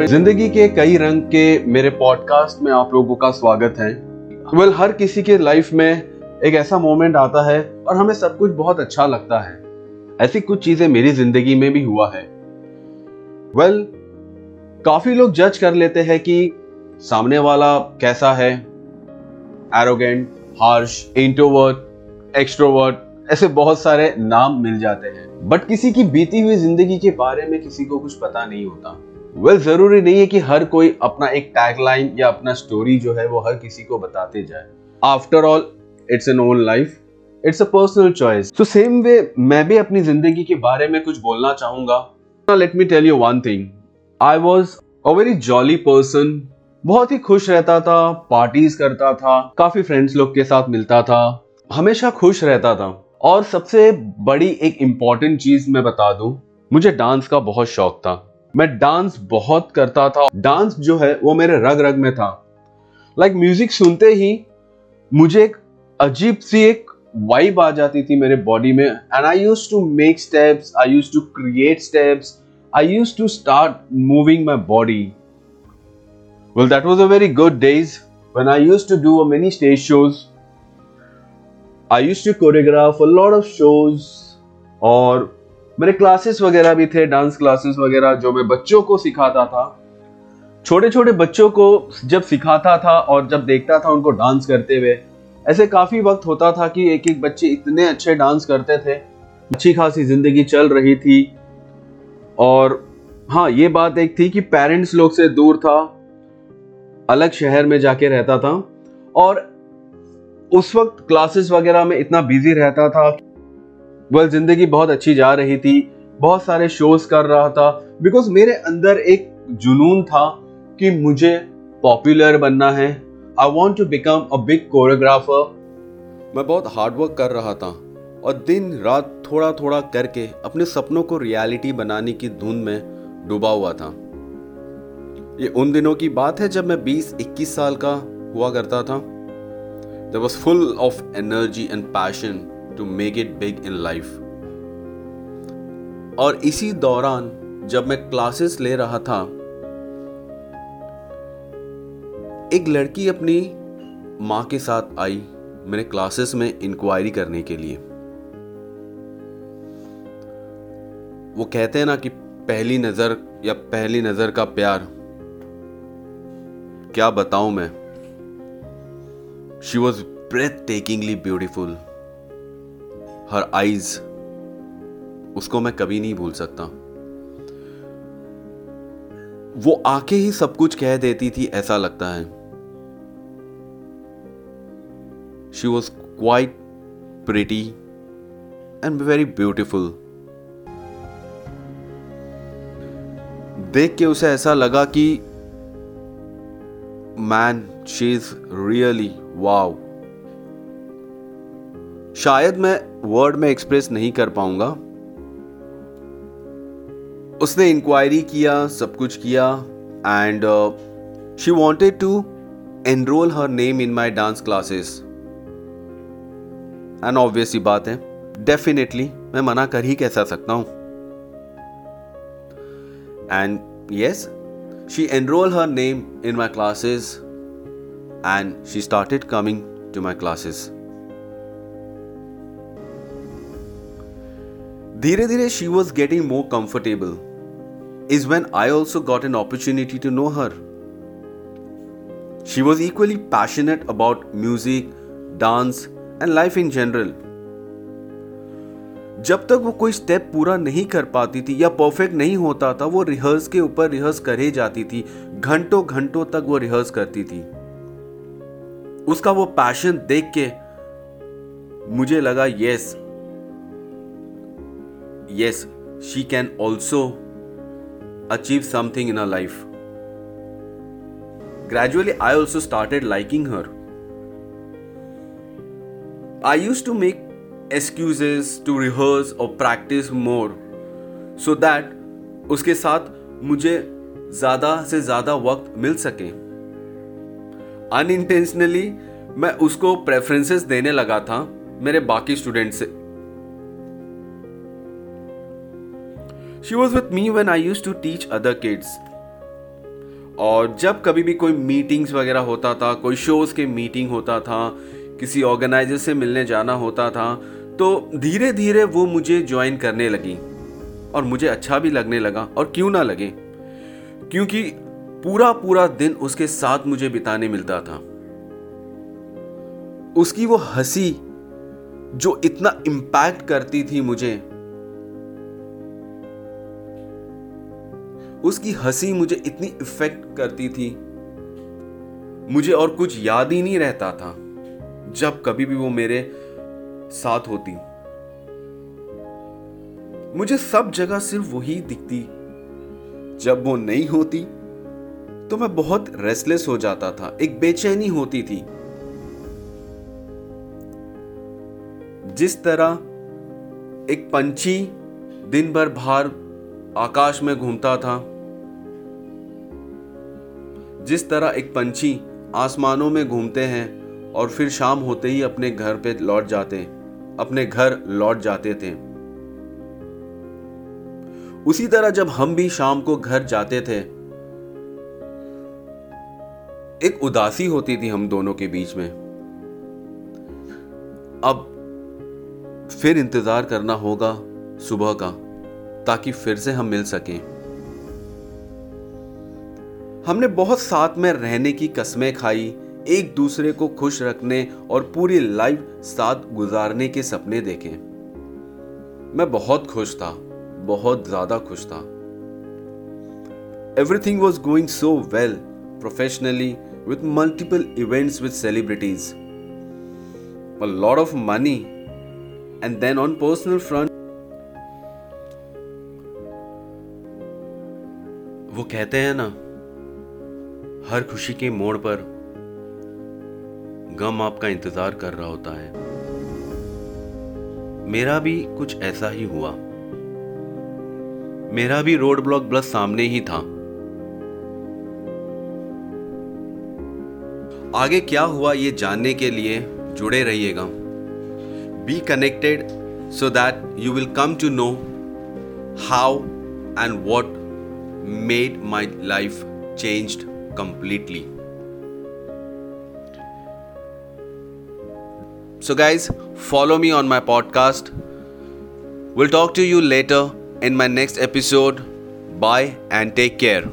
Friend ज़िंदगी के कई रंग के मेरे पॉडकास्ट में आप लोगों का स्वागत है। वेल well, हर किसी के लाइफ में एक ऐसा मोमेंट आता है और हमें सब कुछ बहुत अच्छा लगता है। ऐसी कुछ चीज़ें मेरी ज़िंदगी में भी हुआ है। वेल well, काफ़ी लोग जज कर लेते हैं कि सामने वाला कैसा है। एरोगेंट हार्श इंट्रोवर्ट एक्सट्रोवर्ट ऐसे बहुत सारे नाम मिल जाते हैं। बट किसी की बीती हुई ज़िंदगी के बारे में किसी को कुछ पता नहीं होता। वेल well, ज़रूरी नहीं है कि हर कोई अपना एक टैगलाइन या अपना स्टोरी जो है वो हर किसी को बताते जाए। After all it's an own life it's a personal choice तो सेम वे मैं भी अपनी ज़िंदगी के बारे में कुछ बोलना चाहूँगा। Let me tell you one thing I was a very jolly person बहुत ही खुश रहता था पार्टीज़ करता था काफ़ी फ्रेंड्स लोग के साथ मिलता था। हमेशा खुश रहता था। और सबसे बड़ी एक इंपॉर्टेंट चीज़ मैं बता दूँ मुझे डांस का बहुत शौक था। मैं डांस बहुत करता था। डांस जो है वो मेरे रग रग में था। लाइक like, म्यूज़िक सुनते ही मुझे एक अजीब सी एक वाइब आ जाती थी मेरे बॉडी में। And I use to make steps I use to create steps I use to start moving my body well that was a very good days when I used to do many stage shows I use to choreograph a lot of shows और मेरे classes वगैरह भी थे dance classes वगैरह जो मैं बच्चों को सिखाता था। छोटे छोटे बच्चों को जब सिखाता था और जब देखता था उनको डांस करते हुए, ऐसे काफ़ी वक्त होता था कि एक एक बच्चे इतने अच्छे डांस करते थे। अच्छी खासी ज़िंदगी चल रही थी। और हाँ ये बात एक थी कि पेरेंट्स लोग से दूर था, अलग शहर में जाके रहता था। और उस वक्त क्लासेस वगैरह में इतना बिज़ी रहता था वह ज़िंदगी बहुत अच्छी जा रही थी। बहुत सारे शोज़ कर रहा था। बिकॉज़ मेरे अंदर एक जुनून था कि मुझे पॉपुलर बनना है। I want to become a big choreographer मैं बहुत हार्डवर्क कर रहा था और दिन रात थोड़ा थोड़ा करके अपने सपनों को रियलिटी बनाने की धुन में डूबा हुआ था। ये उन दिनों की बात है जब मैं 20-21 साल का हुआ करता था। Was full of energy and passion to make it big in life. और इसी दौरान जब मैं क्लासेस ले रहा था, एक लड़की अपनी माँ के साथ आई मेरे क्लासेस में इंक्वायरी करने के लिए वो कहते हैं ना कि पहली नज़र या पहली नज़र का प्यार क्या बताऊँ मैं she was breathtakingly beautiful. Her eyes उसको मैं कभी नहीं भूल सकता। वो आके ही सब कुछ कह देती थी, ऐसा लगता है। She was quite pretty and very beautiful देख के उसे ऐसा लगा कि man she is really wow शायद मैं वर्ड में एक्सप्रेस नहीं कर पाऊँगा। उसने इंक्वायरी किया, सब कुछ किया and she wanted to enroll her name in my dance classes and obvious बात है। डेफिनेटली मैं मना कर ही कैसा सकता हूँ। And yes she enroll her name in my classes and she started coming to my classes. धीरे धीरे she was getting more comfortable is when I also got an opportunity to know her she was equally passionate about music dance and life in general जब तक वो कोई step पूरा नहीं कर पाती थी या परफेक्ट नहीं होता था, वो रिहर्स के ऊपर रिहर्स कर ही जाती थी घंटों घंटों तक वो रिहर्स करती थी। उसका वो पैशन देख के मुझे लगा yes yes she can also achieve something in a life gradually i also started liking her i used to make excuses to rehearse or practice more so that उसके साथ मुझे ज़्यादा से ज़्यादा वक्त मिल सके अनइंटेंशनली मैं उसको प्रेफरेंसेस देने लगा था मेरे बाकी स्टूडेंट से she was with me when I use to teach other kids और जब कभी भी कोई मीटिंग्स वगैरह होता था, कोई शोज़ के मीटिंग होता था, किसी ऑर्गेनाइजर से मिलने जाना होता था तो धीरे धीरे वो मुझे ज्वाइन करने लगी और मुझे अच्छा भी लगने लगा और क्यों ना लगे? क्योंकि पूरा पूरा दिन उसके साथ मुझे बिताने मिलता था। उसकी वो हँसी जो इतना इम्पैक्ट करती थी मुझे उसकी हँसी मुझे इतनी इफ़ेक्ट करती थी। मुझे और कुछ याद ही नहीं रहता था, जब कभी भी वो मेरे साथ होती। मुझे सब जगह सिर्फ़ वही दिखती। जब वो नहीं होती तो मैं बहुत रेस्टलेस हो जाता था, एक बेचैनी होती थी। जिस तरह एक पंछी दिन भर बाहर आकाश में घूमता था जिस तरह एक पंछी आसमानों में घूमते हैं और फिर शाम होते ही अपने घर पे लौट जाते, अपने घर लौट जाते थे। उसी तरह जब हम भी शाम को घर जाते थे, एक उदासी होती थी हम दोनों के बीच में। अब फिर इंतज़ार करना होगा सुबह का, ताकि फिर से हम मिल सकें। हमने बहुत साथ में रहने की कस्में खाई एक दूसरे को खुश रखने और पूरी लाइफ साथ गुजारने के सपने देखे। मैं बहुत खुश था बहुत ज़्यादा खुश था। Everything was going so well professionally multiple events with celebrities, a lot of money, and then on personal front, वो कहते हैं ना हर खुशी के मोड़ पर गम आपका इंतज़ार कर रहा होता है। मेरा भी कुछ ऐसा ही हुआ। मेरा भी रोड ब्लॉक बस सामने ही था। आगे क्या हुआ ये जानने के लिए जुड़े रहिएगा। Be connected so that you will come to know how and what made my life changed completely. So, guys, follow me on my podcast. We'll talk to you later in my next episode. Bye and take care.